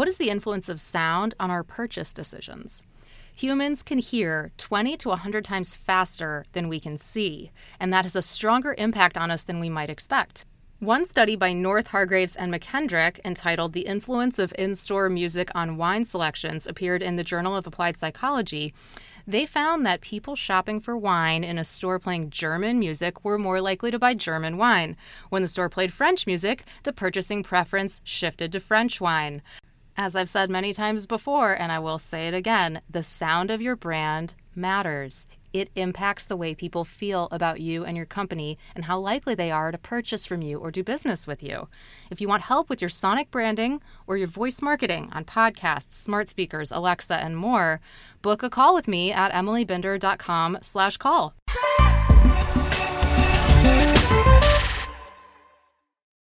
What is the influence of sound on our purchase decisions? Humans can hear 20 to 100 times faster than we can see, and that has a stronger impact on us than we might expect. One study by North Hargreaves and McKendrick, entitled The Influence of In Store Music on Wine Selections, appeared in the Journal of Applied Psychology. They found that people shopping for wine in a store playing German music were more likely to buy German wine. When the store played French music, the purchasing preference shifted to French wine. As I've said many times before, and I will say it again, the sound of your brand matters. It impacts the way people feel about you and your company and how likely they are to purchase from you or do business with you. If you want help with your sonic branding or your voice marketing on podcasts, smart speakers, Alexa, and more, book a call with me at emilybinder.com slash call.